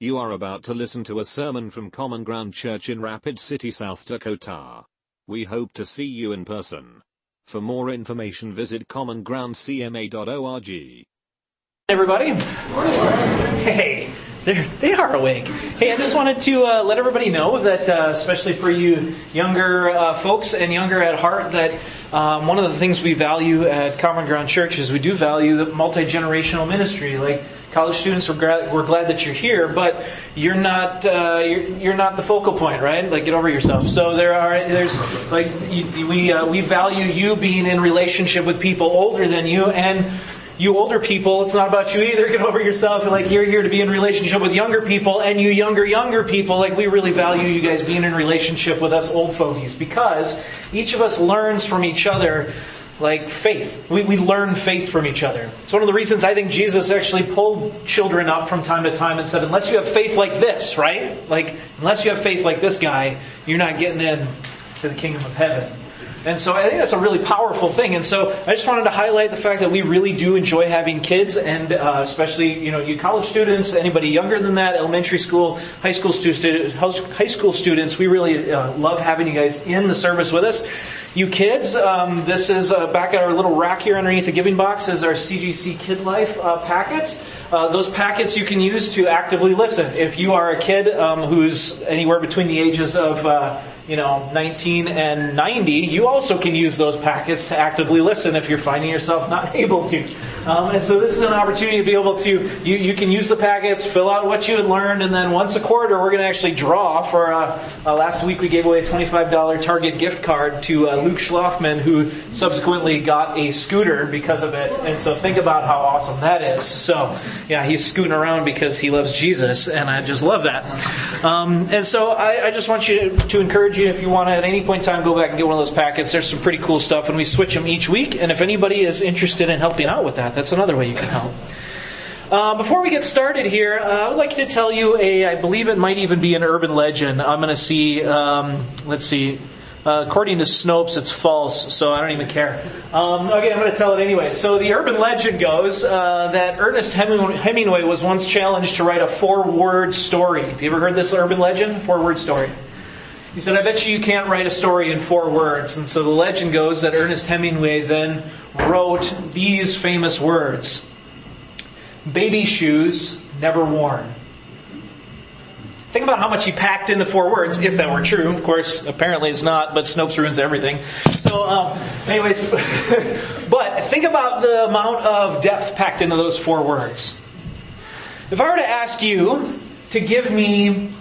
You are about to listen to a sermon from Common Ground Church in Rapid City, South Dakota. We hope to see you in person. For more information visit commongroundcma.org. everybody. Hey, they are awake. Hey, I just wanted to uh, let everybody know that, uh, especially for you younger uh, folks and younger at heart, that um, one of the things we value at Common Ground Church is we do value the multi-generational ministry. Like college students, we're glad, we're glad that you're here, but you're not uh, you're, you're not the focal point, right? Like get over yourself. So there are there's like you, we uh, we value you being in relationship with people older than you and you older people, it's not about you either. Get over yourself. Like you're here to be in relationship with younger people, and you younger younger people, like we really value you guys being in relationship with us old fogies because each of us learns from each other. Like faith. We, we learn faith from each other. It's one of the reasons I think Jesus actually pulled children up from time to time and said, unless you have faith like this, right? Like, unless you have faith like this guy, you're not getting in to the kingdom of heaven. And so I think that's a really powerful thing. And so I just wanted to highlight the fact that we really do enjoy having kids and uh, especially, you know, you college students, anybody younger than that, elementary school, high school students, high school students, we really uh, love having you guys in the service with us. You kids, um, this is uh, back at our little rack here underneath the giving box is our CGC Kid Life uh, packets. Uh, those packets you can use to actively listen. If you are a kid um, who's anywhere between the ages of uh, you know, 19 and 90, you also can use those packets to actively listen if you're finding yourself not able to. Um, and so this is an opportunity to be able to, you, you can use the packets, fill out what you had learned, and then once a quarter we're going to actually draw for, uh, uh, last week we gave away a $25 Target gift card to uh, Luke Schlafman who subsequently got a scooter because of it. And so think about how awesome that is. So, yeah, he's scooting around because he loves Jesus, and I just love that. Um, and so I, I just want you to, to encourage you if you want to at any point in time go back and get one of those packets. There's some pretty cool stuff, and we switch them each week. And if anybody is interested in helping out with that, that's another way you can help. Uh, before we get started here, uh, I would like to tell you a, I believe it might even be an urban legend. I'm going to see, um, let's see, uh, according to Snopes, it's false, so I don't even care. Um, okay, I'm going to tell it anyway. So the urban legend goes uh, that Ernest Hemingway was once challenged to write a four-word story. Have you ever heard this urban legend? Four-word story. He said, I bet you you can't write a story in four words. And so the legend goes that Ernest Hemingway then wrote these famous words. Baby shoes never worn. Think about how much he packed into four words, if that were true. Of course, apparently it's not, but Snopes ruins everything. So, um, anyways, but think about the amount of depth packed into those four words. If I were to ask you to give me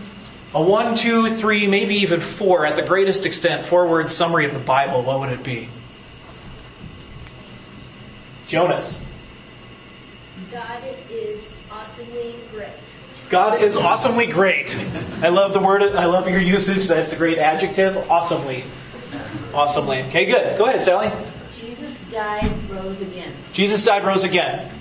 a one, two, three, maybe even four, at the greatest extent, four word summary of the Bible, what would it be? Jonas. God is awesomely great. God is awesomely great. I love the word, I love your usage. That's a great adjective. Awesomely. Awesomely. Okay, good. Go ahead, Sally. Jesus died, rose again. Jesus died, rose again.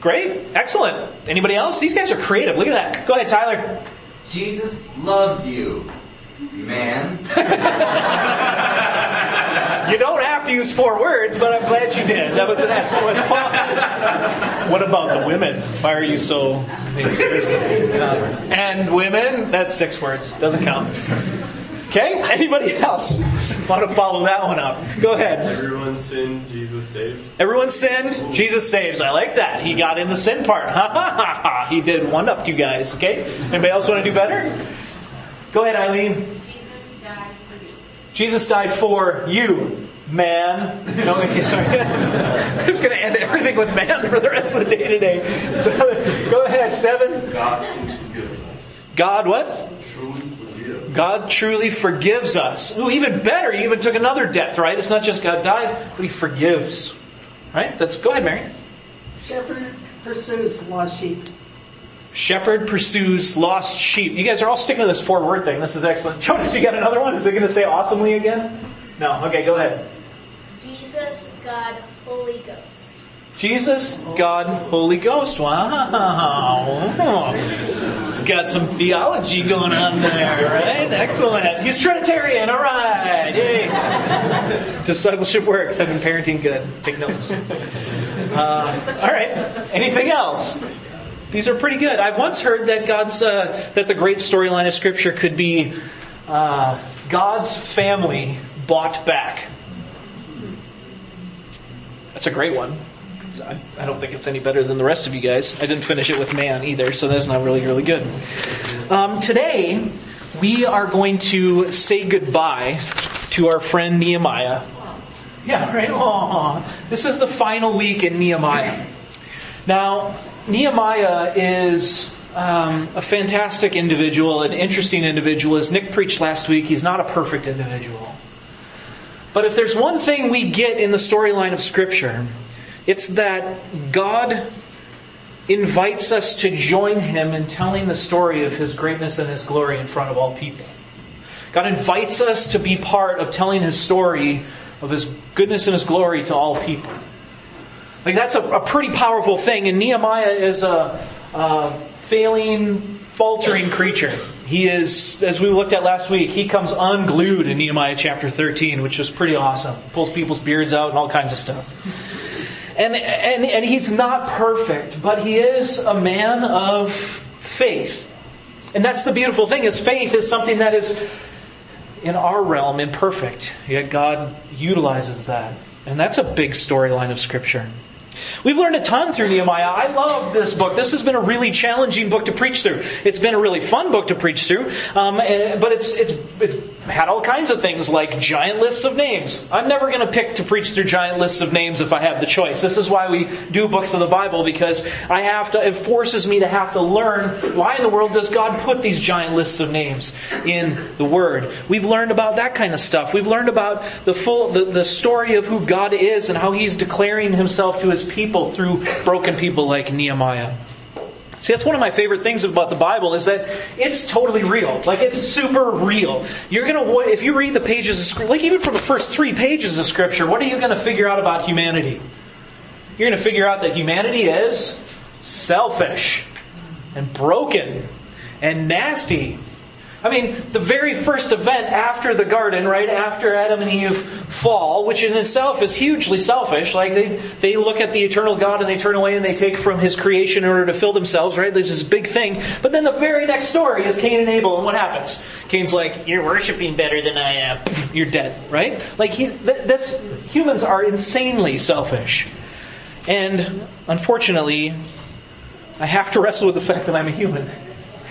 Great. Excellent. Anybody else? These guys are creative. Look at that. Go ahead, Tyler. Jesus loves you, man. You don't have to use four words, but I'm glad you did. That was an excellent pause. What about the women? Why are you so... And women, that's six words. Doesn't count. Okay? Anybody else want to follow that one up? Go ahead. Everyone sinned, Jesus saved. Everyone sinned, Jesus saves. I like that. He got in the sin part. Ha ha ha ha. He did one up to you guys. Okay? Anybody else want to do better? Go ahead, Eileen. Jesus died for you. Jesus died for you, man. No, okay, sorry. I'm just going to end everything with man for the rest of the day today. So, go ahead, Steven. God. God what? Truly. God truly forgives us. Ooh, even better, he even took another depth, right? It's not just God died, but he forgives. Right? That's go ahead, Mary. Shepherd pursues lost sheep. Shepherd pursues lost sheep. You guys are all sticking to this four word thing. This is excellent. Jonas, you got another one? Is it going to say awesomely again? No. Okay, go ahead. Jesus, God, Holy Ghost. Jesus, God, Holy Ghost. Wow. He's got some theology going on there, right? Excellent. He's Trinitarian, alright. Yay. Discipleship works. I've been parenting good. Take notes. Uh, alright. Anything else? These are pretty good. I've once heard that God's uh, that the great storyline of Scripture could be uh, God's family bought back. That's a great one. I, I don't think it's any better than the rest of you guys. I didn't finish it with man either, so that's not really really good. Um, today we are going to say goodbye to our friend Nehemiah. Yeah, right. Aww. This is the final week in Nehemiah. Now, Nehemiah is um, a fantastic individual, an interesting individual. As Nick preached last week, he's not a perfect individual. But if there's one thing we get in the storyline of Scripture, it's that God invites us to join Him in telling the story of His greatness and His glory in front of all people. God invites us to be part of telling His story of His goodness and His glory to all people. Like that's a, a pretty powerful thing, and Nehemiah is a, a failing, faltering creature. He is, as we looked at last week, he comes unglued in Nehemiah chapter 13, which was pretty awesome. Pulls people's beards out and all kinds of stuff. And, and, and he's not perfect, but he is a man of faith. And that's the beautiful thing is faith is something that is in our realm imperfect, yet God utilizes that. And that's a big storyline of scripture. We've learned a ton through Nehemiah. I love this book. This has been a really challenging book to preach through. It's been a really fun book to preach through, um, and, but it's it's it's had all kinds of things like giant lists of names. I'm never going to pick to preach through giant lists of names if I have the choice. This is why we do books of the Bible because I have to. It forces me to have to learn why in the world does God put these giant lists of names in the Word. We've learned about that kind of stuff. We've learned about the full the, the story of who God is and how He's declaring Himself to His people through broken people like Nehemiah. See, that's one of my favorite things about the Bible is that it's totally real. Like, it's super real. You're gonna, if you read the pages of Scripture, like even from the first three pages of Scripture, what are you gonna figure out about humanity? You're gonna figure out that humanity is selfish and broken and nasty I mean, the very first event after the garden, right after Adam and Eve fall, which in itself is hugely selfish, like they, they look at the eternal God and they turn away and they take from His creation in order to fill themselves, right? There's this big thing. But then the very next story is Cain and Abel, and what happens? Cain's like, you're worshiping better than I am. You're dead, right? Like he's, this, humans are insanely selfish. And unfortunately, I have to wrestle with the fact that I'm a human.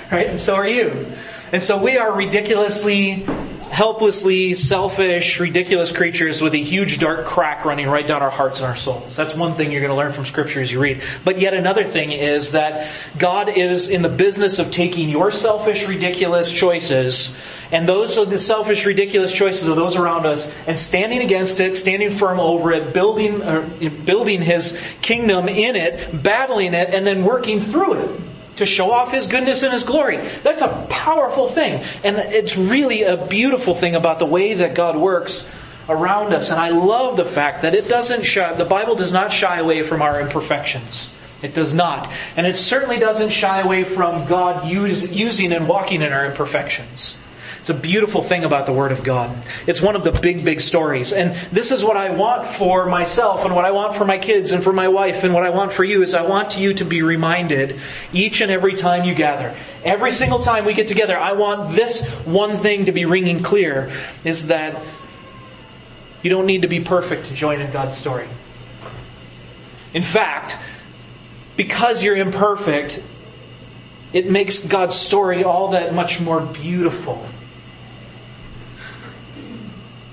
Right? And so are you. And so we are ridiculously, helplessly selfish, ridiculous creatures with a huge dark crack running right down our hearts and our souls. That's one thing you're going to learn from scripture as you read. But yet another thing is that God is in the business of taking your selfish, ridiculous choices and those are the selfish, ridiculous choices of those around us and standing against it, standing firm over it, building, uh, building His kingdom in it, battling it, and then working through it to show off His goodness and His glory. That's a powerful thing. And it's really a beautiful thing about the way that God works around us. And I love the fact that it doesn't shy, the Bible does not shy away from our imperfections. It does not. And it certainly doesn't shy away from God use, using and walking in our imperfections. It's a beautiful thing about the Word of God. It's one of the big, big stories. And this is what I want for myself and what I want for my kids and for my wife and what I want for you is I want you to be reminded each and every time you gather. Every single time we get together, I want this one thing to be ringing clear is that you don't need to be perfect to join in God's story. In fact, because you're imperfect, it makes God's story all that much more beautiful.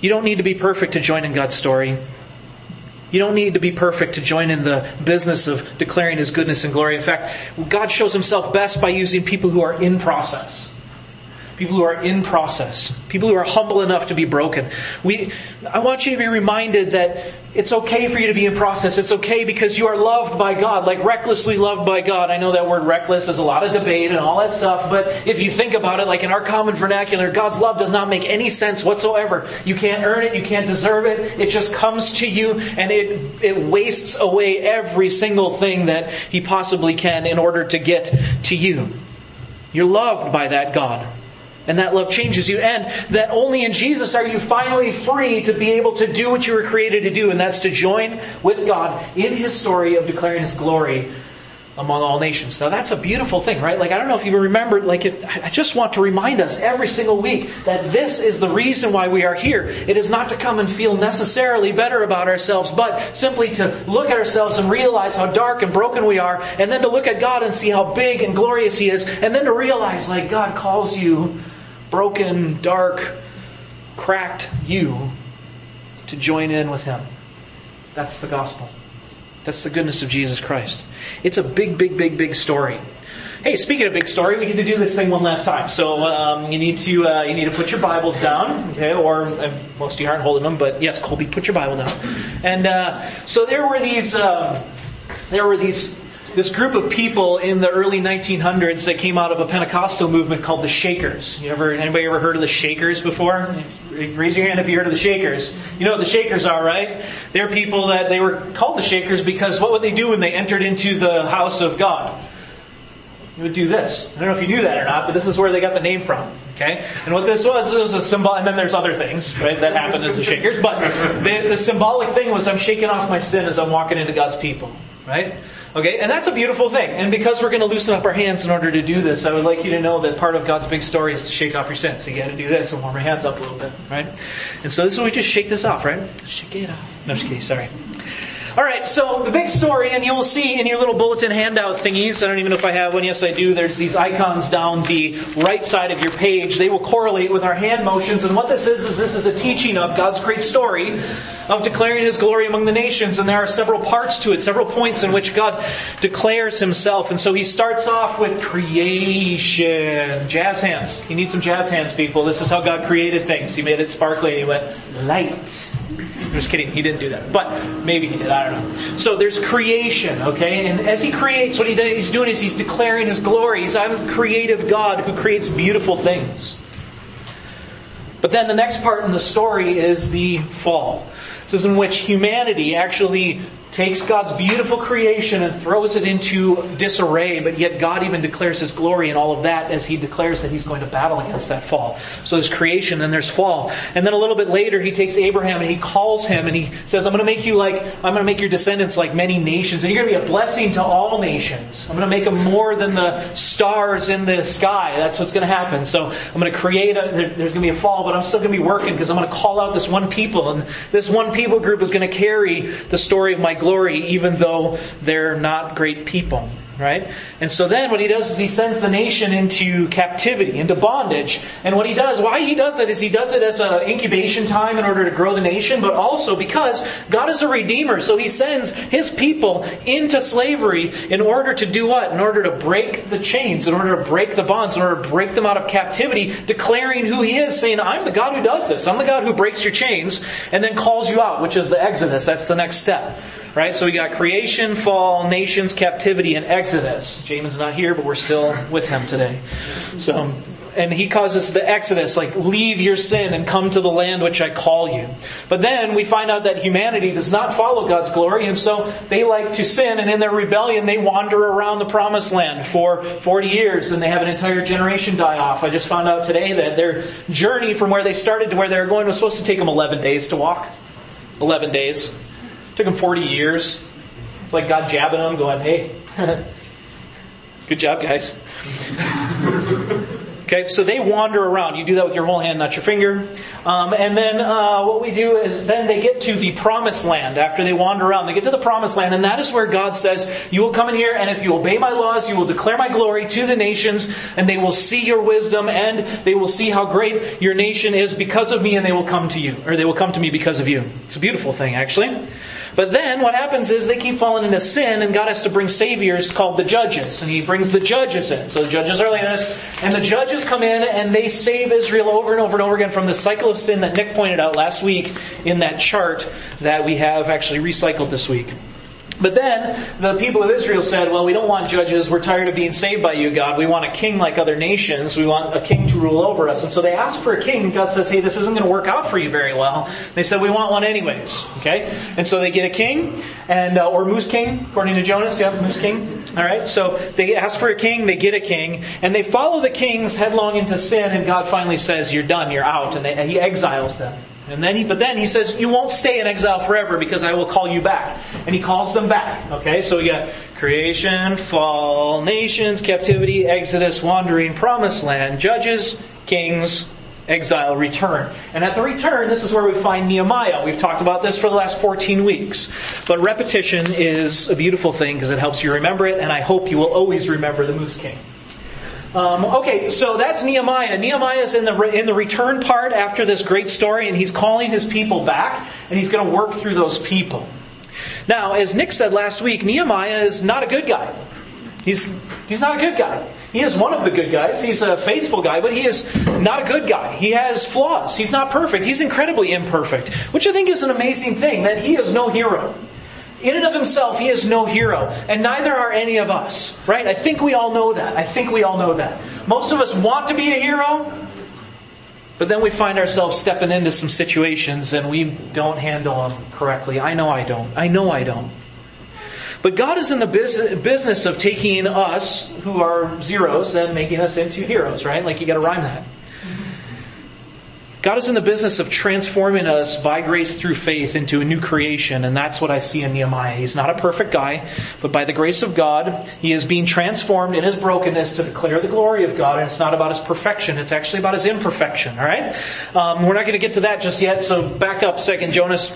You don't need to be perfect to join in God's story. You don't need to be perfect to join in the business of declaring His goodness and glory. In fact, God shows Himself best by using people who are in process. People who are in process. People who are humble enough to be broken. We, I want you to be reminded that it's okay for you to be in process. It's okay because you are loved by God, like recklessly loved by God. I know that word reckless is a lot of debate and all that stuff, but if you think about it, like in our common vernacular, God's love does not make any sense whatsoever. You can't earn it, you can't deserve it. It just comes to you and it, it wastes away every single thing that He possibly can in order to get to you. You're loved by that God. And that love changes you. And that only in Jesus are you finally free to be able to do what you were created to do, and that's to join with God in His story of declaring His glory among all nations. Now that's a beautiful thing, right? Like I don't know if you remember, like I just want to remind us every single week that this is the reason why we are here. It is not to come and feel necessarily better about ourselves, but simply to look at ourselves and realize how dark and broken we are, and then to look at God and see how big and glorious He is, and then to realize like God calls you broken, dark, cracked you to join in with Him. That's the gospel. That's the goodness of Jesus Christ. It's a big, big, big, big story. Hey, speaking of big story, we get to do this thing one last time. So um, you need to uh, you need to put your Bibles down, okay? Or uh, most of you aren't holding them, but yes, Colby, put your Bible down. And uh, so there were these um, there were these this group of people in the early 1900s that came out of a Pentecostal movement called the Shakers. You ever anybody ever heard of the Shakers before? Raise your hand if you heard of the Shakers. You know what the Shakers are, right? They're people that they were called the Shakers because what would they do when they entered into the house of God? You would do this. I don't know if you knew that or not, but this is where they got the name from. Okay? And what this was, it was a symbol, and then there's other things, right, that happened as the Shakers, but the, the symbolic thing was I'm shaking off my sin as I'm walking into God's people. Right? Okay, and that's a beautiful thing. And because we're going to loosen up our hands in order to do this, I would like you to know that part of God's big story is to shake off your sins. So you got to do this and warm your hands up a little bit, right? And so this is we just shake this off, right? Shake it off. No, just kidding. Sorry. All right, so the big story, and you will see in your little bulletin handout thingies, I don't even know if I have one, yes I do, there's these icons down the right side of your page. They will correlate with our hand motions, and what this is, is this is a teaching of God's great story of declaring His glory among the nations, and there are several parts to it, several points in which God declares Himself, and so He starts off with creation. Jazz hands. You need some jazz hands, people. This is how God created things. He made it sparkly, and He went, light. I'm just kidding. He didn't do that. But maybe he did. I don't know. So there's creation, okay? And as he creates, what he's doing is he's declaring his glory. He's, I'm a creative God who creates beautiful things. But then the next part in the story is the fall. This is in which humanity actually takes God's beautiful creation and throws it into disarray, but yet God even declares His glory in all of that as He declares that He's going to battle against that fall. So there's creation and there's fall. And then a little bit later, He takes Abraham and He calls him and He says, I'm going to make you like, I'm going to make your descendants like many nations and you're going to be a blessing to all nations. I'm going to make them more than the stars in the sky. That's what's going to happen. So I'm going to create a, there's going to be a fall, but I'm still going to be working because I'm going to call out this one people and this one people group is going to carry the story of my glory even though they're not great people. Right? And so then what he does is he sends the nation into captivity, into bondage. And what he does, why he does that is he does it as an incubation time in order to grow the nation, but also because God is a redeemer. So he sends his people into slavery in order to do what? In order to break the chains, in order to break the bonds, in order to break them out of captivity, declaring who he is, saying, I'm the God who does this. I'm the God who breaks your chains, and then calls you out, which is the Exodus. That's the next step. Right? So we got creation, fall, nations, captivity, and Exodus. Jamin's not here, but we're still with him today. So, and he causes the Exodus, like, leave your sin and come to the land which I call you. But then we find out that humanity does not follow God's glory, and so they like to sin, and in their rebellion they wander around the promised land for 40 years, and they have an entire generation die off. I just found out today that their journey from where they started to where they were going was supposed to take them 11 days to walk. 11 days. Took them 40 years. It's like God jabbing them, going, hey, good job, guys. okay, so they wander around. You do that with your whole hand, not your finger. Um, and then uh, what we do is then they get to the promised land after they wander around. They get to the promised land, and that is where God says, You will come in here, and if you obey my laws, you will declare my glory to the nations, and they will see your wisdom, and they will see how great your nation is because of me, and they will come to you, or they will come to me because of you. It's a beautiful thing, actually. But then what happens is they keep falling into sin and God has to bring saviors called the judges. And he brings the judges in. So the judges are like this. And the judges come in and they save Israel over and over and over again from the cycle of sin that Nick pointed out last week in that chart that we have actually recycled this week. But then the people of Israel said, well, we don't want judges. We're tired of being saved by you, God. We want a king like other nations. We want a king to rule over us. And so they asked for a king. God says, hey, this isn't going to work out for you very well. They said, we want one anyways. Okay? And so they get a king, and, uh, or moose king, according to Jonas. Yeah, moose king. Alright? So they ask for a king, they get a king, and they follow the kings headlong into sin, and God finally says, you're done, you're out. And they, he exiles them. And then he, but then he says, you won't stay in exile forever because I will call you back. And he calls them back. Okay, so we got creation, fall, nations, captivity, exodus, wandering, promised land, judges, kings, exile, return. And at the return, this is where we find Nehemiah. We've talked about this for the last 14 weeks. But repetition is a beautiful thing because it helps you remember it, and I hope you will always remember the Moose King. Um, okay, so that's Nehemiah. Nehemiah is in the in the return part after this great story, and he's calling his people back, and he's going to work through those people. Now, as Nick said last week, Nehemiah is not a good guy. He's he's not a good guy. He is one of the good guys. He's a faithful guy, but he is not a good guy. He has flaws. He's not perfect. He's incredibly imperfect, which I think is an amazing thing that he is no hero. In and of himself, he is no hero, and neither are any of us, right? I think we all know that. I think we all know that. Most of us want to be a hero, but then we find ourselves stepping into some situations and we don't handle them correctly. I know I don't. I know I don't. But God is in the business of taking us, who are zeros, and making us into heroes, right? Like you gotta rhyme that. God is in the business of transforming us by grace through faith into a new creation, and that's what I see in Nehemiah. He's not a perfect guy, but by the grace of God, he is being transformed in his brokenness to declare the glory of God, and it's not about his perfection, it's actually about his imperfection, alright? Um, we're not gonna get to that just yet, so back up second, Jonas.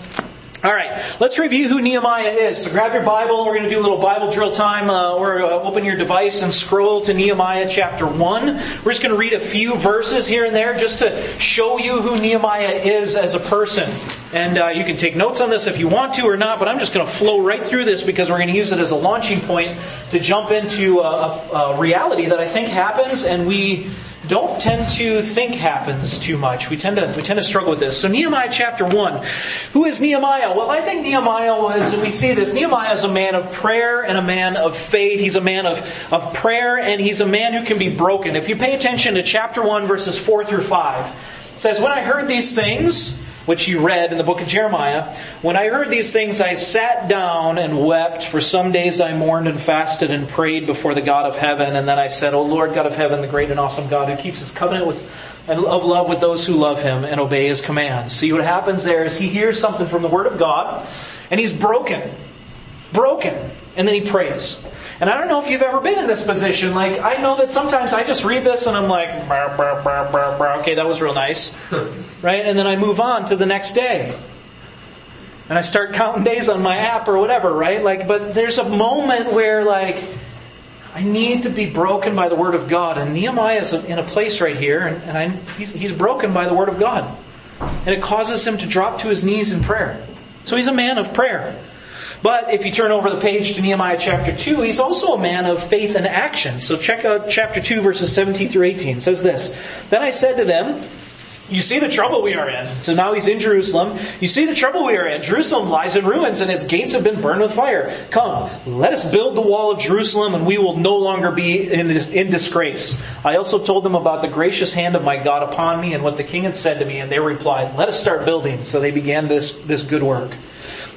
All right, let's review who Nehemiah is. So grab your Bible. We're going to do a little Bible drill time. Uh, or uh, open your device and scroll to Nehemiah chapter one. We're just going to read a few verses here and there just to show you who Nehemiah is as a person. And uh, you can take notes on this if you want to or not. But I'm just going to flow right through this because we're going to use it as a launching point to jump into a, a reality that I think happens, and we don't tend to think happens too much. We tend to we tend to struggle with this. So Nehemiah chapter one. Who is Nehemiah? Well, I think Nehemiah was, we see this, Nehemiah is a man of prayer and a man of faith. He's a man of, of prayer and he's a man who can be broken. If you pay attention to chapter one, verses four through five, it says, When I heard these things, which you read in the book of Jeremiah. When I heard these things, I sat down and wept. For some days I mourned and fasted and prayed before the God of heaven. And then I said, O Lord God of heaven, the great and awesome God who keeps his covenant with, of love with those who love him and obey his commands. See what happens there is he hears something from the word of God and he's broken. Broken. And then he prays. And I don't know if you've ever been in this position. Like, I know that sometimes I just read this and I'm like, okay, that was real nice. right? And then I move on to the next day. And I start counting days on my app or whatever, right? Like, but there's a moment where like, I need to be broken by the Word of God. And Nehemiah is in a place right here, and, and I, he's, he's broken by the Word of God. And it causes him to drop to his knees in prayer. So he's a man of prayer. But if you turn over the page to Nehemiah chapter 2, he's also a man of faith and action. So check out chapter 2 verses 17 through 18. It says this, Then I said to them, you see the trouble we are in. So now he's in Jerusalem. You see the trouble we are in. Jerusalem lies in ruins and its gates have been burned with fire. Come, let us build the wall of Jerusalem and we will no longer be in, in disgrace. I also told them about the gracious hand of my God upon me and what the king had said to me and they replied, let us start building. So they began this, this good work.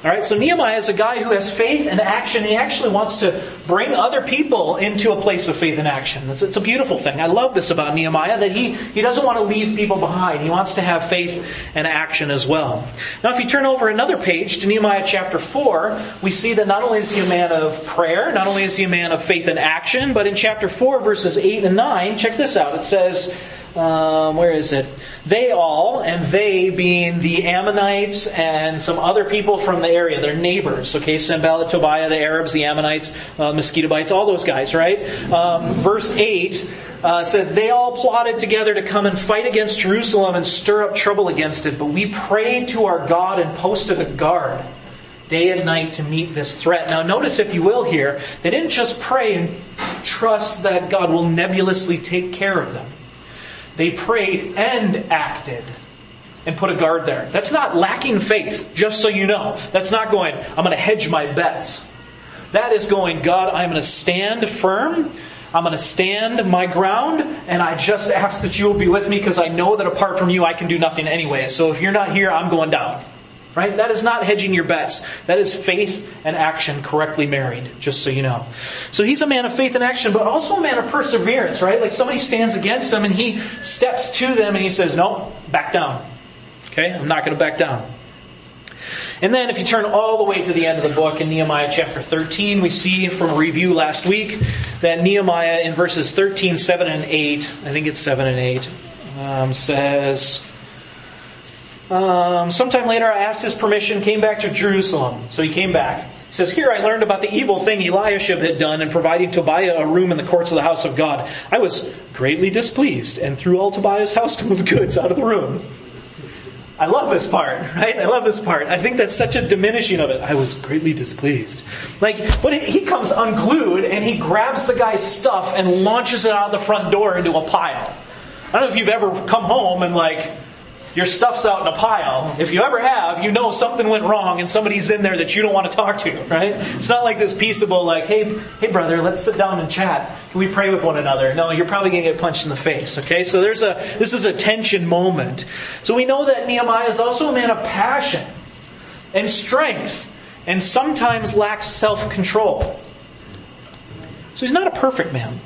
Alright, so Nehemiah is a guy who has faith and action. He actually wants to bring other people into a place of faith and action. It's, it's, a beautiful thing. I love this about Nehemiah, that he, he doesn't want to leave people behind. He wants to have faith and action as well. Now if you turn over another page to Nehemiah chapter 4, we see that not only is he a man of prayer, not only is he a man of faith and action, but in chapter 4 verses 8 and 9, check this out. It says, um, where is it? They all, and they being the Ammonites and some other people from the area, their neighbors, okay, Sanballat, Tobiah, the Arabs, the Ammonites, uh, Mosquitobites, all those guys, right? Um, verse 8 uh, says, They all plotted together to come and fight against Jerusalem and stir up trouble against it, but we prayed to our God and posted a guard day and night to meet this threat. Now notice if you will here, they didn't just pray and trust that God will nebulously take care of them. They prayed and acted and put a guard there. That's not lacking faith, just so you know. That's not going, I'm going to hedge my bets. That is going, God, I'm going to stand firm. I'm going to stand my ground and I just ask that you will be with me because I know that apart from you I can do nothing anyway. So if you're not here, I'm going down. Right? That is not hedging your bets. That is faith and action correctly married, just so you know. So he's a man of faith and action, but also a man of perseverance, right? Like somebody stands against him and he steps to them and he says, no, back down. Okay? I'm not going to back down. And then if you turn all the way to the end of the book in Nehemiah chapter 13, we see from a review last week that Nehemiah in verses 13, 7, and 8, I think it's 7 and 8, um, says, um, sometime later I asked his permission, came back to Jerusalem. So he came back. He says, Here I learned about the evil thing Eliashib had done in providing Tobiah a room in the courts of the house of God. I was greatly displeased and threw all Tobiah's household goods out of the room. I love this part, right? I love this part. I think that's such a diminishing of it. I was greatly displeased. Like, but he comes unglued and he grabs the guy's stuff and launches it out the front door into a pile. I don't know if you've ever come home and like, your stuff's out in a pile. If you ever have, you know something went wrong and somebody's in there that you don't want to talk to, right? It's not like this peaceable, like, hey, hey brother, let's sit down and chat. Can we pray with one another? No, you're probably going to get punched in the face, okay? So there's a, this is a tension moment. So we know that Nehemiah is also a man of passion and strength and sometimes lacks self-control. So he's not a perfect man.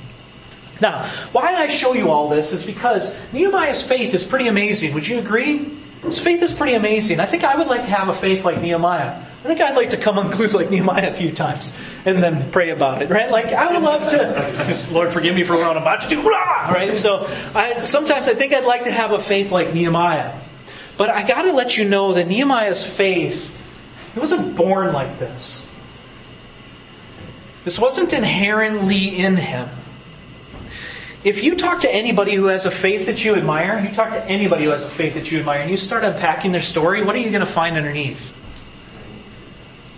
Now, why I show you all this is because Nehemiah's faith is pretty amazing. Would you agree? His faith is pretty amazing. I think I would like to have a faith like Nehemiah. I think I'd like to come unglued like Nehemiah a few times and then pray about it, right? Like I would love to. Lord, forgive me for what I'm about to do, right? So I, sometimes I think I'd like to have a faith like Nehemiah, but I got to let you know that Nehemiah's faith, he wasn't born like this. This wasn't inherently in him. If you talk to anybody who has a faith that you admire, you talk to anybody who has a faith that you admire, and you start unpacking their story, what are you going to find underneath?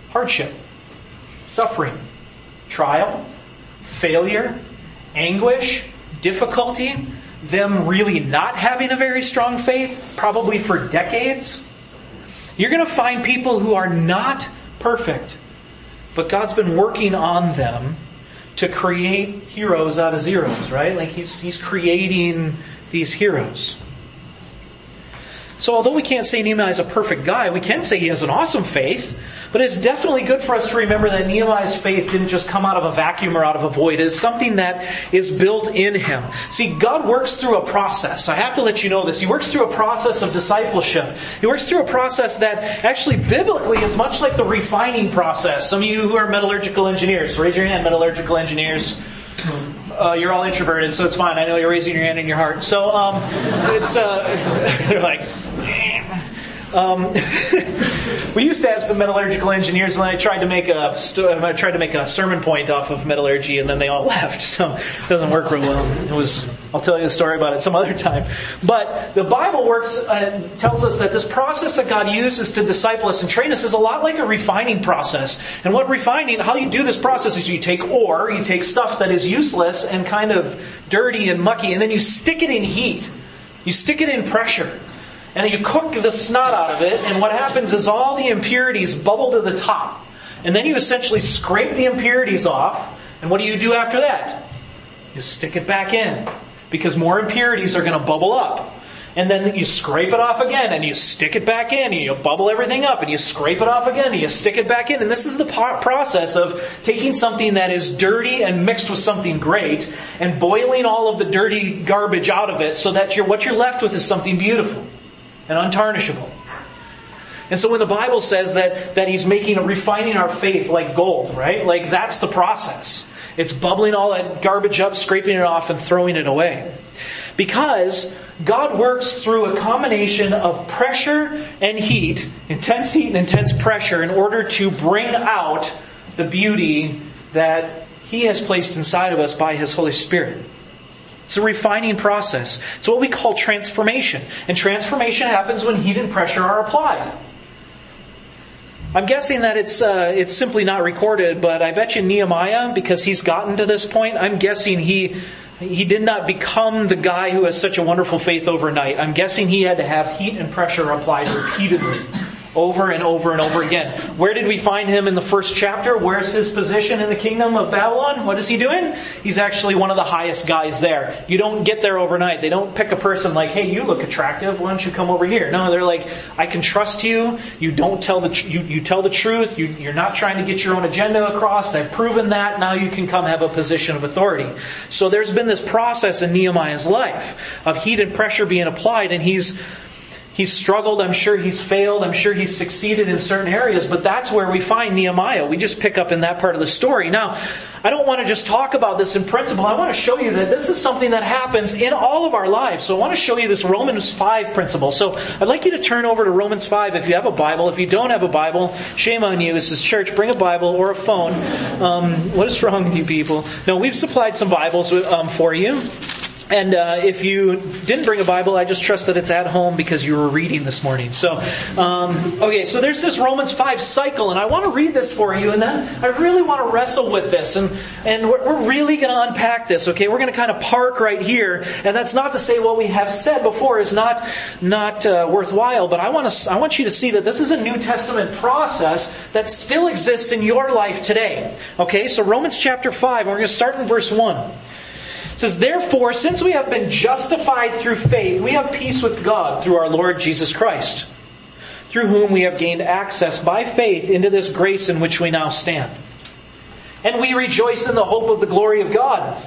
Hardship, suffering, trial, failure, anguish, difficulty, them really not having a very strong faith, probably for decades. You're going to find people who are not perfect, but God's been working on them to create heroes out of zeros, right? Like he's, he's creating these heroes. So although we can't say Nehemiah is a perfect guy, we can say he has an awesome faith. But it's definitely good for us to remember that Nehemiah's faith didn't just come out of a vacuum or out of a void. It's something that is built in him. See, God works through a process. I have to let you know this. He works through a process of discipleship. He works through a process that actually biblically is much like the refining process. Some of you who are metallurgical engineers, raise your hand, metallurgical engineers. Uh, you're all introverted, so it's fine. I know you're raising your hand in your heart. So um, it's uh, they're like. Um, we used to have some metallurgical engineers, and I tried to make a I tried to make a sermon point off of metallurgy, and then they all left. So it doesn't work real well. It was I'll tell you the story about it some other time. But the Bible works uh, tells us that this process that God uses to disciple us and train us is a lot like a refining process. And what refining, how you do this process is you take ore, you take stuff that is useless and kind of dirty and mucky, and then you stick it in heat. You stick it in pressure and you cook the snot out of it, and what happens is all the impurities bubble to the top. And then you essentially scrape the impurities off, and what do you do after that? You stick it back in. Because more impurities are going to bubble up. And then you scrape it off again, and you stick it back in, and you bubble everything up, and you scrape it off again, and you stick it back in. And this is the process of taking something that is dirty and mixed with something great, and boiling all of the dirty garbage out of it, so that you're, what you're left with is something beautiful and untarnishable. And so when the Bible says that, that he's making, refining our faith like gold, right? Like that's the process. It's bubbling all that garbage up, scraping it off, and throwing it away. Because God works through a combination of pressure and heat, intense heat and intense pressure, in order to bring out the beauty that He has placed inside of us by His Holy Spirit. It's a refining process. It's what we call transformation. And transformation happens when heat and pressure are applied. I'm guessing that it's uh, it's simply not recorded, but I bet you Nehemiah, because he's gotten to this point, I'm guessing he he did not become the guy who has such a wonderful faith overnight. I'm guessing he had to have heat and pressure applied repeatedly over and over and over again. Where did we find him in the first chapter? Where's his position in the kingdom of Babylon? What is he doing? He's actually one of the highest guys there. You don't get there overnight. They don't pick a person like, hey, you look attractive. Why don't you come over here? No, they're like, I can trust you. You don't tell the, you, you tell the truth. You, you're not trying to get your own agenda across. I've proven that. Now you can come have a position of authority. So there's been this process in Nehemiah's life of heat and pressure being applied and he's He's struggled. I'm sure he's failed. I'm sure he's succeeded in certain areas, but that's where we find Nehemiah. We just pick up in that part of the story. Now, I don't want to just talk about this in principle. I want to show you that this is something that happens in all of our lives. So I want to show you this Romans 5 principle. So I'd like you to turn over to Romans 5 if you have a Bible. If you don't have a Bible, shame on you. This is church. Bring a Bible or a phone. Um, what is wrong with you people? No, we've supplied some Bibles um, for you. And uh, if you didn't bring a Bible, I just trust that it's at home because you were reading this morning. So, um, okay, so there's this Romans 5 cycle, and I want to read this for you, and then I really want to wrestle with this, and, and we're, we're really going to unpack this, okay? We're going to kind of park right here, and that's not to say what we have said before is not, not uh, worthwhile, but I want, to, I want you to see that this is a New Testament process that still exists in your life today. Okay, so Romans chapter 5, we're going to start in verse 1. Says, Therefore, since we have been justified through faith, we have peace with God through our Lord Jesus Christ, through whom we have gained access by faith into this grace in which we now stand. And we rejoice in the hope of the glory of God.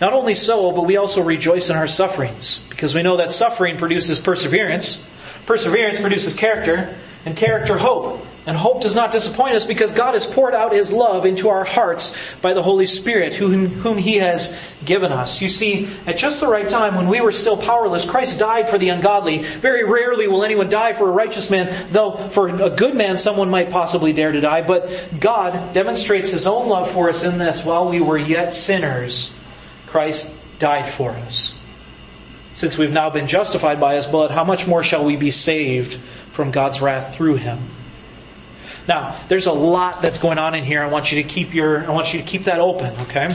Not only so, but we also rejoice in our sufferings, because we know that suffering produces perseverance, perseverance produces character, and character hope. And hope does not disappoint us because God has poured out His love into our hearts by the Holy Spirit whom, whom He has given us. You see, at just the right time when we were still powerless, Christ died for the ungodly. Very rarely will anyone die for a righteous man, though for a good man someone might possibly dare to die. But God demonstrates His own love for us in this while we were yet sinners, Christ died for us. Since we've now been justified by His blood, how much more shall we be saved from God's wrath through Him? Now, there's a lot that's going on in here. I want you to keep your, I want you to keep that open, okay?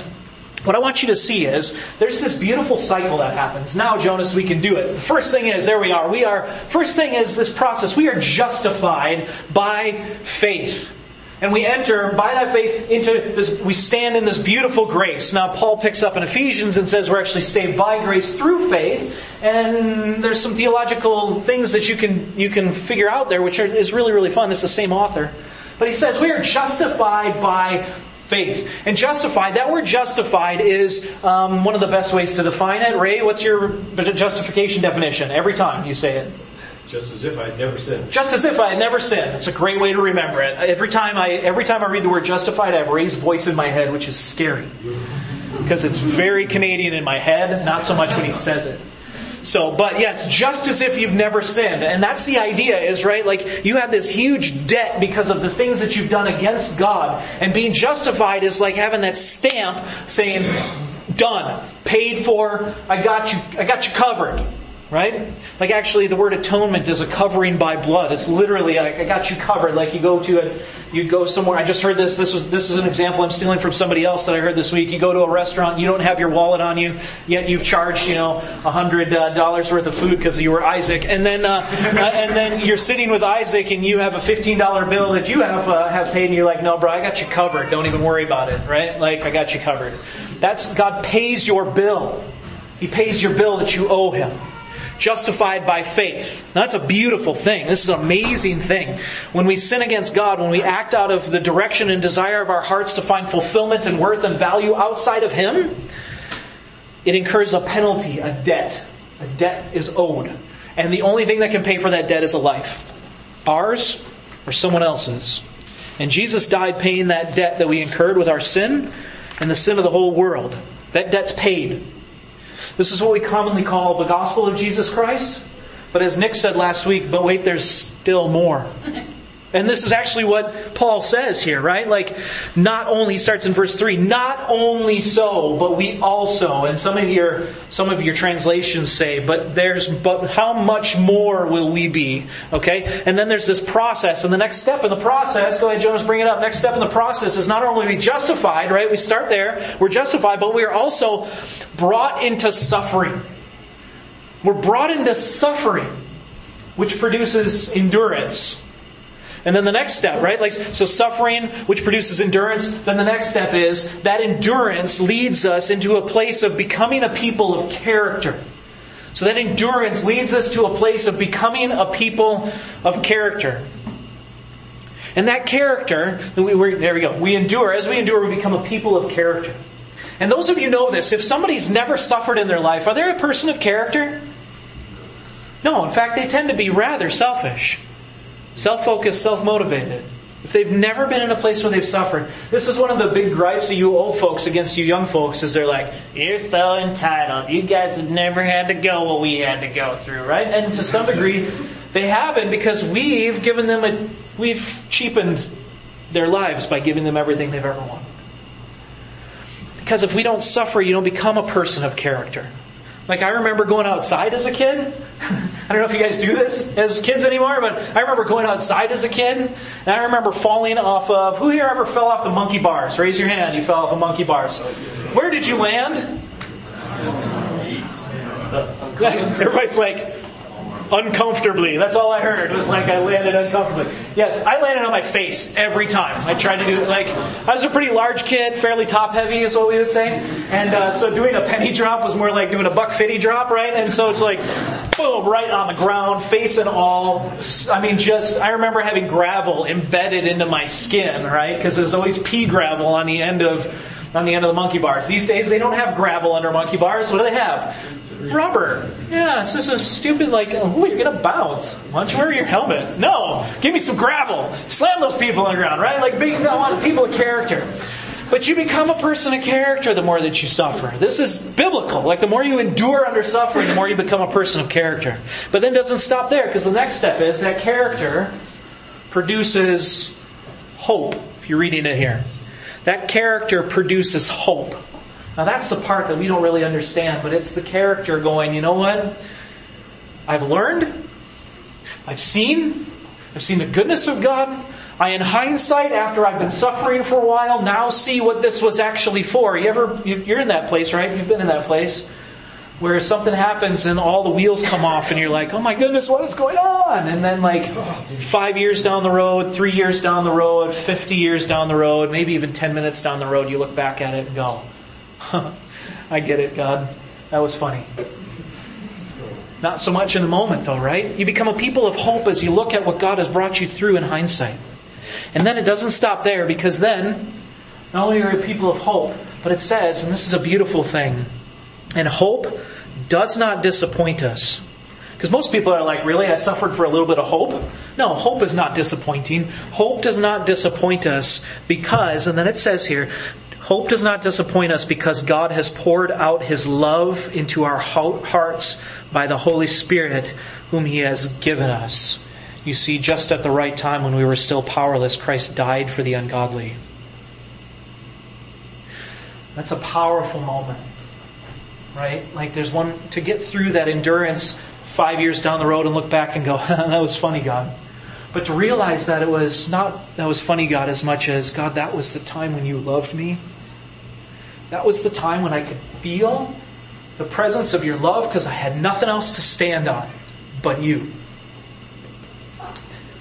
What I want you to see is there's this beautiful cycle that happens. Now, Jonas, we can do it. The first thing is, there we are. We are, first thing is this process. We are justified by faith. And we enter by that faith into this, we stand in this beautiful grace. Now Paul picks up in Ephesians and says we're actually saved by grace through faith. And there's some theological things that you can, you can figure out there, which are, is really, really fun. It's the same author. But he says we are justified by faith. And justified, that word justified is um, one of the best ways to define it. Ray, what's your justification definition? Every time you say it. Just as if I had never sinned. Just as if I had never sinned. It's a great way to remember it. Every time I, every time I read the word justified, I have Ray's voice in my head, which is scary. Because it's very Canadian in my head, not so much when he says it. So, but yeah, it's just as if you've never sinned. And that's the idea is, right? Like, you have this huge debt because of the things that you've done against God. And being justified is like having that stamp saying, done, paid for, I got you, I got you covered right? Like actually, the word atonement is a covering by blood. It's literally I, got you covered. Like you go to a, you go somewhere. I just heard this. This was this is an example I'm stealing from somebody else that I heard this week. You go to a restaurant, you don't have your wallet on you, yet you've charged you know a hundred uh, dollars worth of food because you were Isaac, and then uh, uh, and then you're sitting with Isaac and you have a fifteen dollar bill that you have uh, have paid, and you're like, no, bro, I got you covered. Don't even worry about it, right? Like I got you covered. That's God pays your bill. He pays your bill that you owe Him justified by faith. Now, that's a beautiful thing. This is an amazing thing. When we sin against God, when we act out of the direction and desire of our hearts to find fulfillment and worth and value outside of Him, it incurs a penalty, a debt. A debt is owed. And the only thing that can pay for that debt is a life. Ours or someone else's. And Jesus died paying that debt that we incurred with our sin and the sin of the whole world. That debt's paid. This is what we commonly call the gospel of Jesus Christ. But as Nick said last week, but wait, there's still more. And this is actually what Paul says here, right? Like, not only, he starts in verse 3, not only so, but we also, and some of your, some of your translations say, but there's, but how much more will we be? Okay? And then there's this process, and the next step in the process, go ahead Jonas, bring it up, next step in the process is not only we justified, right? We start there, we're justified, but we are also brought into suffering. We're brought into suffering, which produces endurance. And then the next step, right? Like, so suffering, which produces endurance, then the next step is that endurance leads us into a place of becoming a people of character. So that endurance leads us to a place of becoming a people of character. And that character, we, there we go. We endure. As we endure, we become a people of character. And those of you know this. If somebody's never suffered in their life, are they a person of character? No, in fact, they tend to be rather selfish, self-focused, self-motivated. If they've never been in a place where they've suffered, this is one of the big gripes of you old folks against you young folks is they're like, you're so entitled. You guys have never had to go what we had to go through, right? And to some degree, they haven't because we've given them a, we've cheapened their lives by giving them everything they've ever wanted. Because if we don't suffer, you don't become a person of character. Like I remember going outside as a kid. I don't know if you guys do this as kids anymore, but I remember going outside as a kid, and I remember falling off of. Who here ever fell off the monkey bars? Raise your hand. You fell off the monkey bars. Where did you land? Everybody's like, uncomfortably. That's all I heard. It was like I landed uncomfortably. Yes, I landed on my face every time. I tried to do like I was a pretty large kid, fairly top heavy is what we would say, and uh, so doing a penny drop was more like doing a buck fifty drop, right? And so it's like boom, right on the ground, face and all. I mean, just I remember having gravel embedded into my skin, right? Because there was always pea gravel on the end of on the end of the monkey bars. These days they don't have gravel under monkey bars. What do they have? Rubber. Yeah, it's just a stupid like, oh, you're gonna bounce. Why don't you wear your helmet? No, give me some gravel. Slam those people on the ground, right? Like, big, I want people of character. But you become a person of character the more that you suffer. This is biblical. Like the more you endure under suffering, the more you become a person of character. But then doesn't stop there because the next step is that character produces hope. If you're reading it here. That character produces hope. Now that's the part that we don't really understand, but it's the character going, you know what? I've learned, I've seen, I've seen the goodness of God. I, in hindsight, after I've been suffering for a while, now see what this was actually for. You ever, you're in that place, right? You've been in that place where something happens and all the wheels come off and you're like, oh my goodness, what is going on? And then like five years down the road, three years down the road, 50 years down the road, maybe even 10 minutes down the road, you look back at it and go, I get it, God. That was funny. Not so much in the moment though, right? You become a people of hope as you look at what God has brought you through in hindsight. And then it doesn't stop there because then, not only are you a people of hope, but it says, and this is a beautiful thing, and hope does not disappoint us. Because most people are like, really? I suffered for a little bit of hope? No, hope is not disappointing. Hope does not disappoint us because, and then it says here, Hope does not disappoint us because God has poured out His love into our hearts by the Holy Spirit whom He has given us. You see, just at the right time when we were still powerless, Christ died for the ungodly. That's a powerful moment, right? Like there's one, to get through that endurance five years down the road and look back and go, that was funny, God. But to realize that it was not, that was funny, God, as much as, God, that was the time when you loved me that was the time when I could feel the presence of your love because I had nothing else to stand on but you.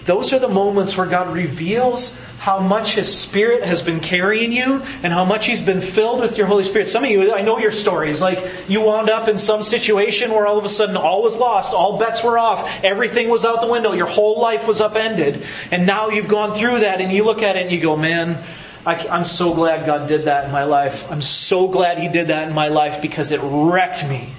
Those are the moments where God reveals how much His Spirit has been carrying you and how much He's been filled with your Holy Spirit. Some of you, I know your stories. Like, you wound up in some situation where all of a sudden all was lost, all bets were off, everything was out the window, your whole life was upended, and now you've gone through that and you look at it and you go, man, I, am so glad God did that in my life. I'm so glad He did that in my life because it wrecked me.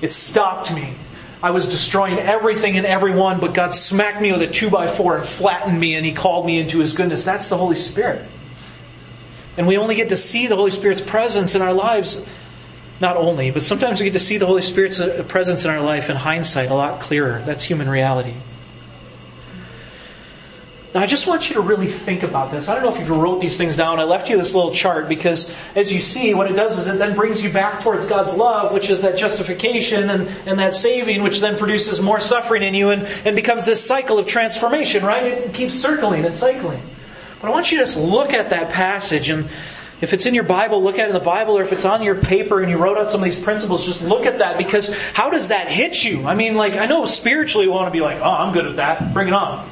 It stopped me. I was destroying everything and everyone, but God smacked me with a two by four and flattened me and He called me into His goodness. That's the Holy Spirit. And we only get to see the Holy Spirit's presence in our lives, not only, but sometimes we get to see the Holy Spirit's uh, presence in our life in hindsight a lot clearer. That's human reality. Now I just want you to really think about this. I don't know if you wrote these things down. I left you this little chart because as you see, what it does is it then brings you back towards God's love, which is that justification and, and that saving, which then produces more suffering in you and, and becomes this cycle of transformation, right? It keeps circling and cycling. But I want you to just look at that passage and if it's in your Bible, look at it in the Bible, or if it's on your paper and you wrote out some of these principles, just look at that because how does that hit you? I mean, like, I know spiritually we want to be like, oh, I'm good at that, bring it on.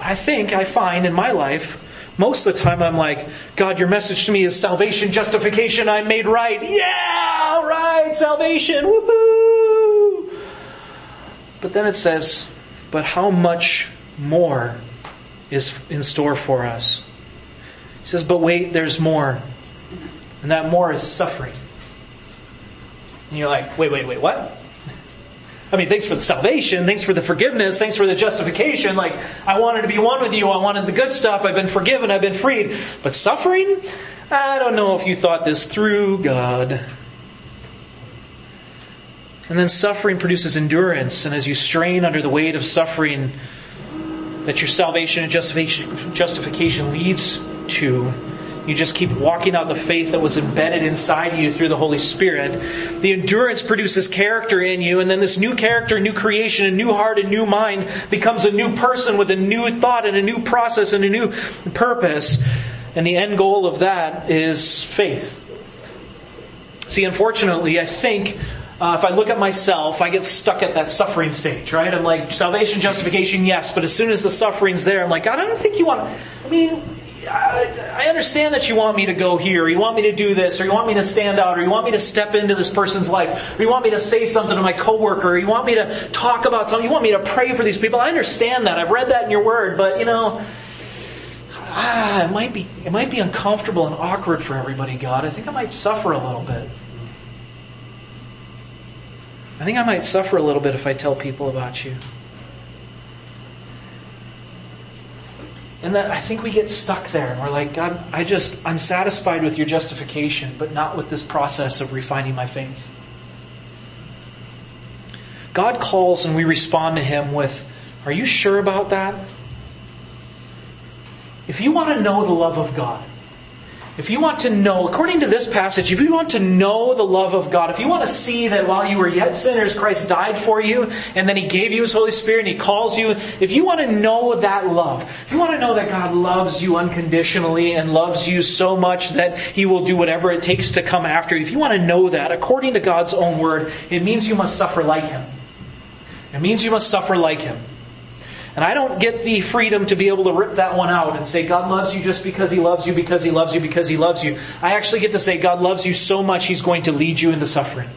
I think I find in my life, most of the time I'm like, God, your message to me is salvation, justification, I'm made right. Yeah, all right, salvation, woohoo! But then it says, but how much more is in store for us? He says, but wait, there's more. And that more is suffering. And you're like, wait, wait, wait, what? I mean, thanks for the salvation, thanks for the forgiveness, thanks for the justification. Like, I wanted to be one with you, I wanted the good stuff, I've been forgiven, I've been freed. But suffering? I don't know if you thought this through, God. And then suffering produces endurance, and as you strain under the weight of suffering that your salvation and justification, leads to, you just keep walking out the faith that was embedded inside you through the Holy Spirit. The endurance produces character in you, and then this new character, new creation, a new heart, a new mind becomes a new person with a new thought and a new process and a new purpose. And the end goal of that is faith. See, unfortunately, I think uh, if I look at myself, I get stuck at that suffering stage, right? I'm like, salvation, justification, yes, but as soon as the suffering's there, I'm like, God, I don't think you want, I mean, I understand that you want me to go here, or you want me to do this, or you want me to stand out, or you want me to step into this person's life, or you want me to say something to my coworker, or you want me to talk about something, you want me to pray for these people. I understand that. I've read that in your word, but you know, ah, it might be, it might be uncomfortable and awkward for everybody, God. I think I might suffer a little bit. I think I might suffer a little bit if I tell people about you. And that I think we get stuck there and we're like, God, I just, I'm satisfied with your justification, but not with this process of refining my faith. God calls and we respond to Him with, Are you sure about that? If you want to know the love of God, if you want to know, according to this passage, if you want to know the love of God, if you want to see that while you were yet sinners, Christ died for you, and then He gave you His Holy Spirit and He calls you, if you want to know that love, if you want to know that God loves you unconditionally and loves you so much that He will do whatever it takes to come after you, if you want to know that, according to God's own word, it means you must suffer like Him. It means you must suffer like Him. And I don't get the freedom to be able to rip that one out and say, God loves you just because He loves you, because He loves you, because He loves you. I actually get to say, God loves you so much, He's going to lead you into suffering.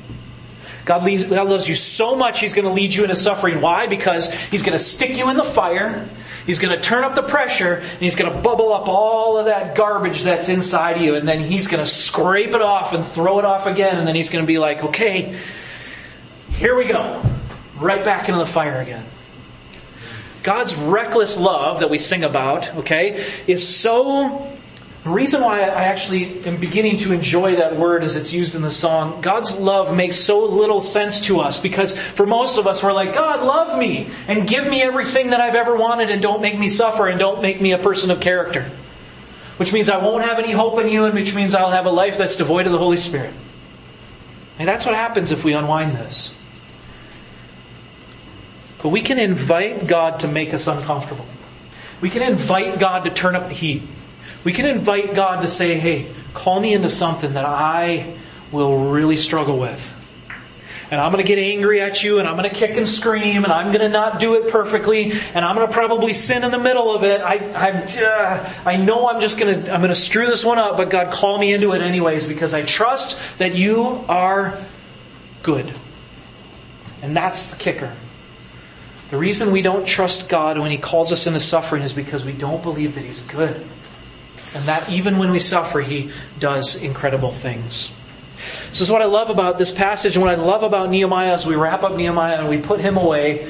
God, leads, God loves you so much, He's going to lead you into suffering. Why? Because He's going to stick you in the fire, He's going to turn up the pressure, and He's going to bubble up all of that garbage that's inside you, and then He's going to scrape it off and throw it off again, and then He's going to be like, okay, here we go. Right back into the fire again. God's reckless love that we sing about, okay, is so the reason why I actually am beginning to enjoy that word as it's used in the song, God's love makes so little sense to us because for most of us we're like, God, love me and give me everything that I've ever wanted and don't make me suffer and don't make me a person of character. Which means I won't have any hope in you and which means I'll have a life that's devoid of the Holy Spirit. And that's what happens if we unwind this. But we can invite God to make us uncomfortable. We can invite God to turn up the heat. We can invite God to say, hey, call me into something that I will really struggle with. And I'm going to get angry at you and I'm going to kick and scream and I'm going to not do it perfectly and I'm going to probably sin in the middle of it. I, uh, I know I'm just going to, I'm going to screw this one up, but God call me into it anyways because I trust that you are good. And that's the kicker. The reason we don't trust God when He calls us into suffering is because we don't believe that He's good. And that even when we suffer, He does incredible things. This is what I love about this passage and what I love about Nehemiah as we wrap up Nehemiah and we put him away.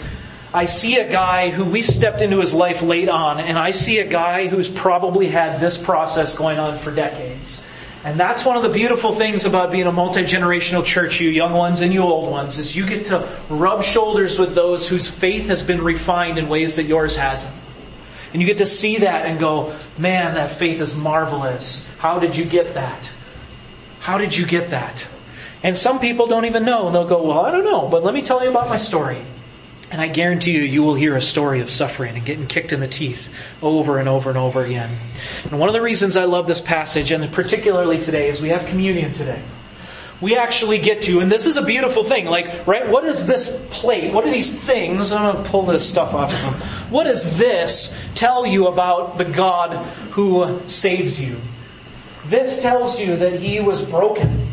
I see a guy who we stepped into his life late on, and I see a guy who's probably had this process going on for decades. And that's one of the beautiful things about being a multi-generational church, you young ones and you old ones, is you get to rub shoulders with those whose faith has been refined in ways that yours hasn't. And you get to see that and go, man, that faith is marvelous. How did you get that? How did you get that? And some people don't even know. And they'll go, well, I don't know, but let me tell you about my story. And I guarantee you, you will hear a story of suffering and getting kicked in the teeth over and over and over again. And one of the reasons I love this passage, and particularly today, is we have communion today. We actually get to, and this is a beautiful thing, like, right, what is this plate? What are these things? I'm going to pull this stuff off of them. What does this tell you about the God who saves you? This tells you that He was broken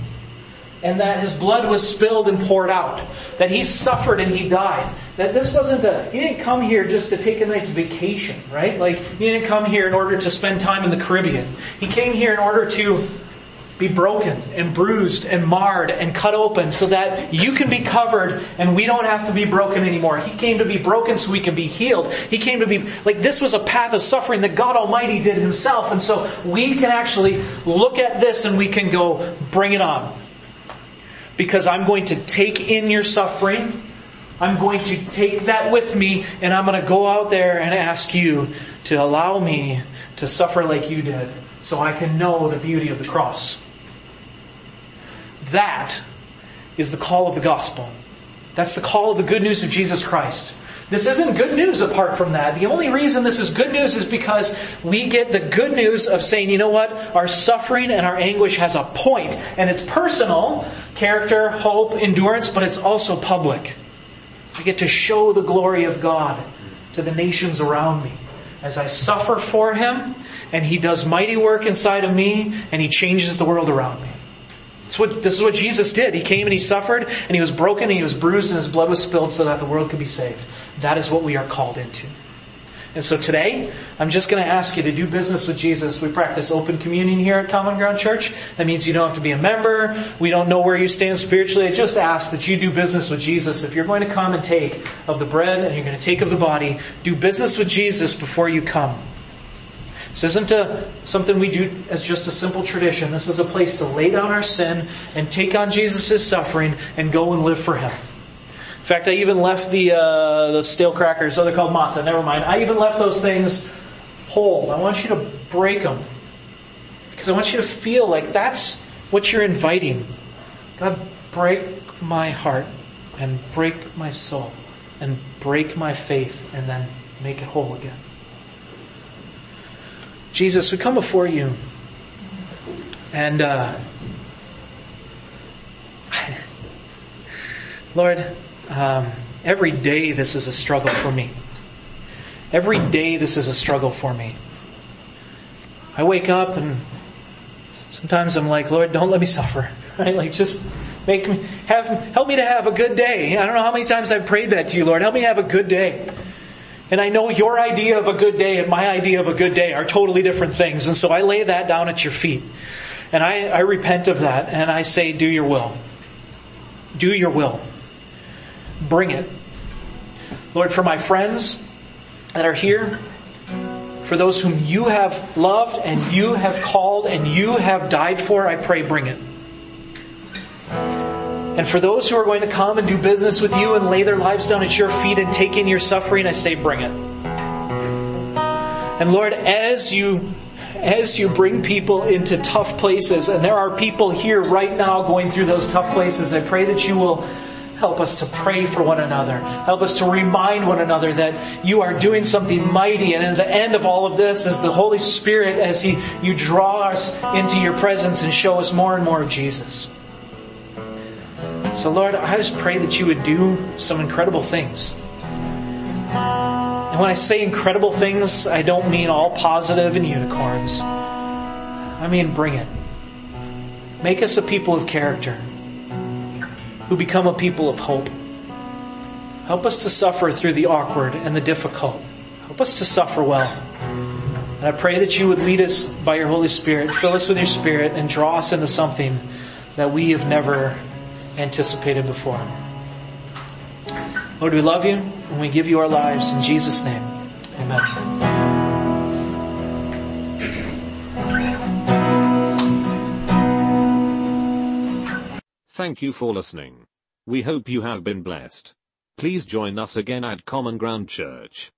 and that his blood was spilled and poured out, that he suffered and he died. That this wasn't a, he didn't come here just to take a nice vacation, right? Like, he didn't come here in order to spend time in the Caribbean. He came here in order to be broken and bruised and marred and cut open so that you can be covered and we don't have to be broken anymore. He came to be broken so we can be healed. He came to be, like this was a path of suffering that God Almighty did himself. And so we can actually look at this and we can go, bring it on. Because I'm going to take in your suffering. I'm going to take that with me and I'm going to go out there and ask you to allow me to suffer like you did so I can know the beauty of the cross. That is the call of the gospel. That's the call of the good news of Jesus Christ. This isn't good news apart from that. The only reason this is good news is because we get the good news of saying, you know what? Our suffering and our anguish has a point, and it's personal, character, hope, endurance, but it's also public. I get to show the glory of God to the nations around me as I suffer for Him, and He does mighty work inside of me, and He changes the world around me. What, this is what Jesus did. He came and he suffered and he was broken and he was bruised and his blood was spilled so that the world could be saved. That is what we are called into. And so today, I'm just going to ask you to do business with Jesus. We practice open communion here at Common Ground Church. That means you don't have to be a member. We don't know where you stand spiritually. I just ask that you do business with Jesus. If you're going to come and take of the bread and you're going to take of the body, do business with Jesus before you come. This isn't a, something we do as just a simple tradition. This is a place to lay down our sin and take on Jesus' suffering and go and live for Him. In fact, I even left the, uh, the stale crackers, oh, they're called matzah, never mind. I even left those things whole. I want you to break them. Because I want you to feel like that's what you're inviting. God, break my heart and break my soul and break my faith and then make it whole again. Jesus, we come before you. And, uh, Lord, um, every day this is a struggle for me. Every day this is a struggle for me. I wake up and sometimes I'm like, Lord, don't let me suffer. Right? Like just make me, have, help me to have a good day. I don't know how many times I've prayed that to you, Lord. Help me have a good day. And I know your idea of a good day and my idea of a good day are totally different things. And so I lay that down at your feet. And I, I repent of that and I say, do your will. Do your will. Bring it. Lord, for my friends that are here, for those whom you have loved and you have called and you have died for, I pray bring it. And for those who are going to come and do business with you and lay their lives down at your feet and take in your suffering, I say bring it. And Lord, as you as you bring people into tough places, and there are people here right now going through those tough places, I pray that you will help us to pray for one another. Help us to remind one another that you are doing something mighty. And at the end of all of this is the Holy Spirit as He, you draw us into your presence and show us more and more of Jesus. So Lord, I just pray that you would do some incredible things. And when I say incredible things, I don't mean all positive and unicorns. I mean bring it. Make us a people of character who become a people of hope. Help us to suffer through the awkward and the difficult. Help us to suffer well. And I pray that you would lead us by your Holy Spirit, fill us with your Spirit, and draw us into something that we have never anticipated before. Lord, we love you and we give you our lives in Jesus' name. Amen. Thank you for listening. We hope you have been blessed. Please join us again at Common Ground Church.